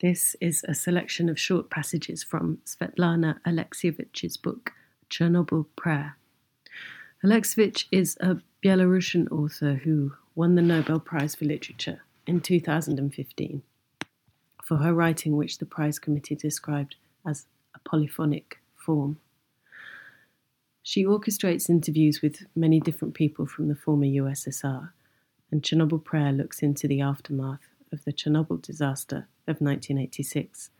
This is a selection of short passages from Svetlana Alexievich's book Chernobyl Prayer. Alexievich is a Belarusian author who won the Nobel Prize for Literature in 2015 for her writing, which the prize committee described as a polyphonic form. She orchestrates interviews with many different people from the former USSR, and Chernobyl Prayer looks into the aftermath of the Chernobyl disaster of 1986.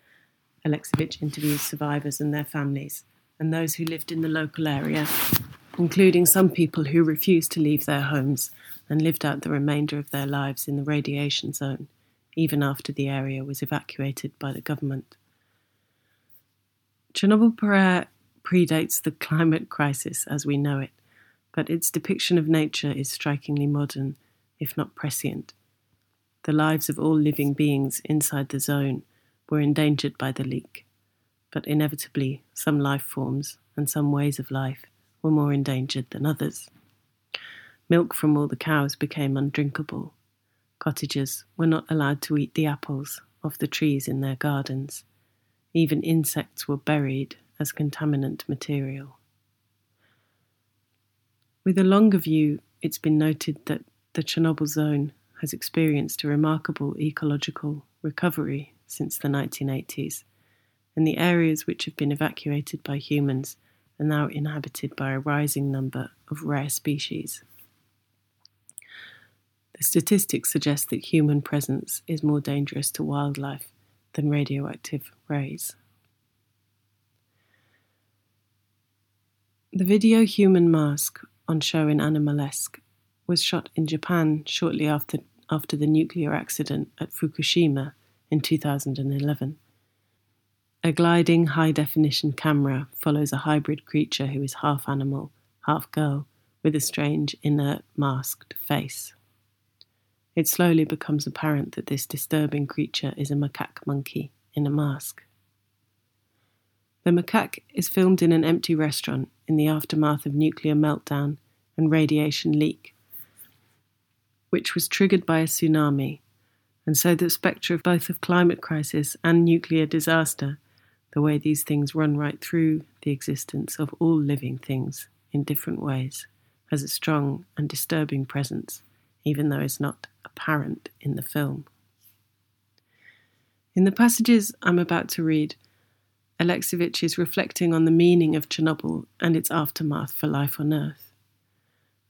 Alexievich interviews survivors and their families, and those who lived in the local area, including some people who refused to leave their homes and lived out the remainder of their lives in the radiation zone, even after the area was evacuated by the government. Chernobyl Prayer predates the climate crisis as we know it, but its depiction of nature is strikingly modern, if not prescient. The lives of all living beings inside the zone were endangered by the leak, but inevitably some life forms and some ways of life were more endangered than others. Milk from all the cows became undrinkable. Cottagers were not allowed to eat the apples off the trees in their gardens. Even insects were buried as contaminant material. With a longer view, it's been noted that the Chernobyl zone has experienced a remarkable ecological recovery since the 1980s, and the areas which have been evacuated by humans are now inhabited by a rising number of rare species. The statistics suggest that human presence is more dangerous to wildlife than radioactive rays. The video Human Mask on show in Animalesque was shot in Japan shortly after, after the nuclear accident at Fukushima in 2011. A gliding high definition camera follows a hybrid creature who is half animal, half girl, with a strange, inert, masked face. It slowly becomes apparent that this disturbing creature is a macaque monkey in a mask. The macaque is filmed in an empty restaurant in the aftermath of nuclear meltdown and radiation leak which was triggered by a tsunami, and so the spectre of both of climate crisis and nuclear disaster, the way these things run right through the existence of all living things in different ways, has a strong and disturbing presence, even though it's not apparent in the film. In the passages I'm about to read, Alexievich is reflecting on the meaning of Chernobyl and its aftermath for life on Earth.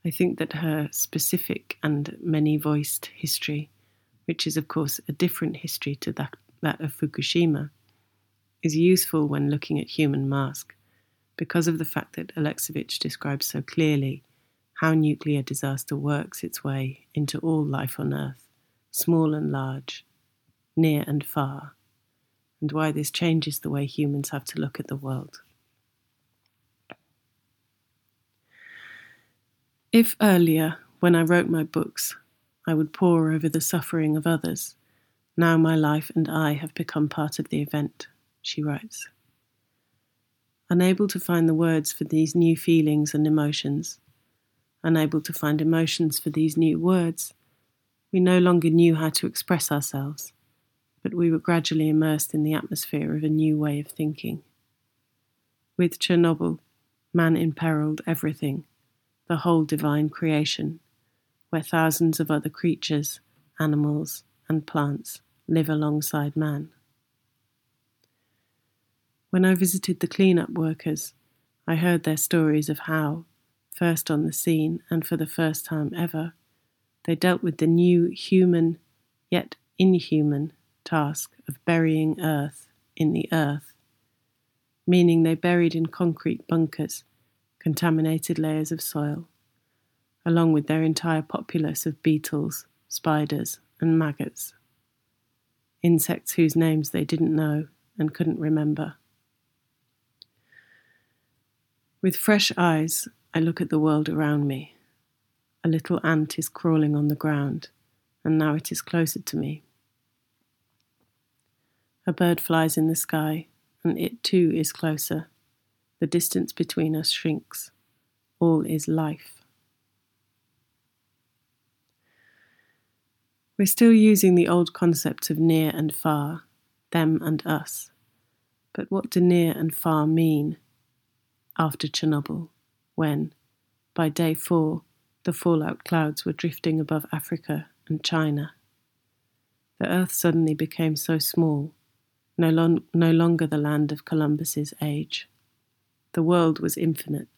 I think that her specific and many voiced history, which is, of course, a different history to that, that of Fukushima, is useful when looking at Human Mask because of the fact that Alexievich describes so clearly how nuclear disaster works its way into all life on Earth, small and large, near and far, and why this changes the way humans have to look at the world. If earlier, when I wrote my books, I would pore over the suffering of others, now my life and I have become part of the event, she writes. Unable to find the words for these new feelings and emotions, unable to find emotions for these new words, we no longer knew how to express ourselves, but we were gradually immersed in the atmosphere of a new way of thinking. With Chernobyl, man imperiled everything the whole divine creation, where thousands of other creatures, animals, and plants live alongside man. When I visited the cleanup workers, I heard their stories of how, first on the scene and for the first time ever, they dealt with the new human, yet inhuman, task of burying earth in the earth, meaning they buried in concrete bunkers contaminated layers of soil, along with their entire populace of beetles, spiders, and maggots. Insects whose names they didn't know and couldn't remember. With fresh eyes, I look at the world around me. A little ant is crawling on the ground, and now it is closer to me. A bird flies in the sky, and it too is closer. The distance between us shrinks. All is life. We're still using the old concepts of near and far, them and us. But what do near and far mean after Chernobyl, when, by day four, the fallout clouds were drifting above Africa and China? The earth suddenly became so small, no, lon- no longer the land of Columbus's age. The world was infinite.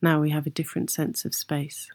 Now we have a different sense of space.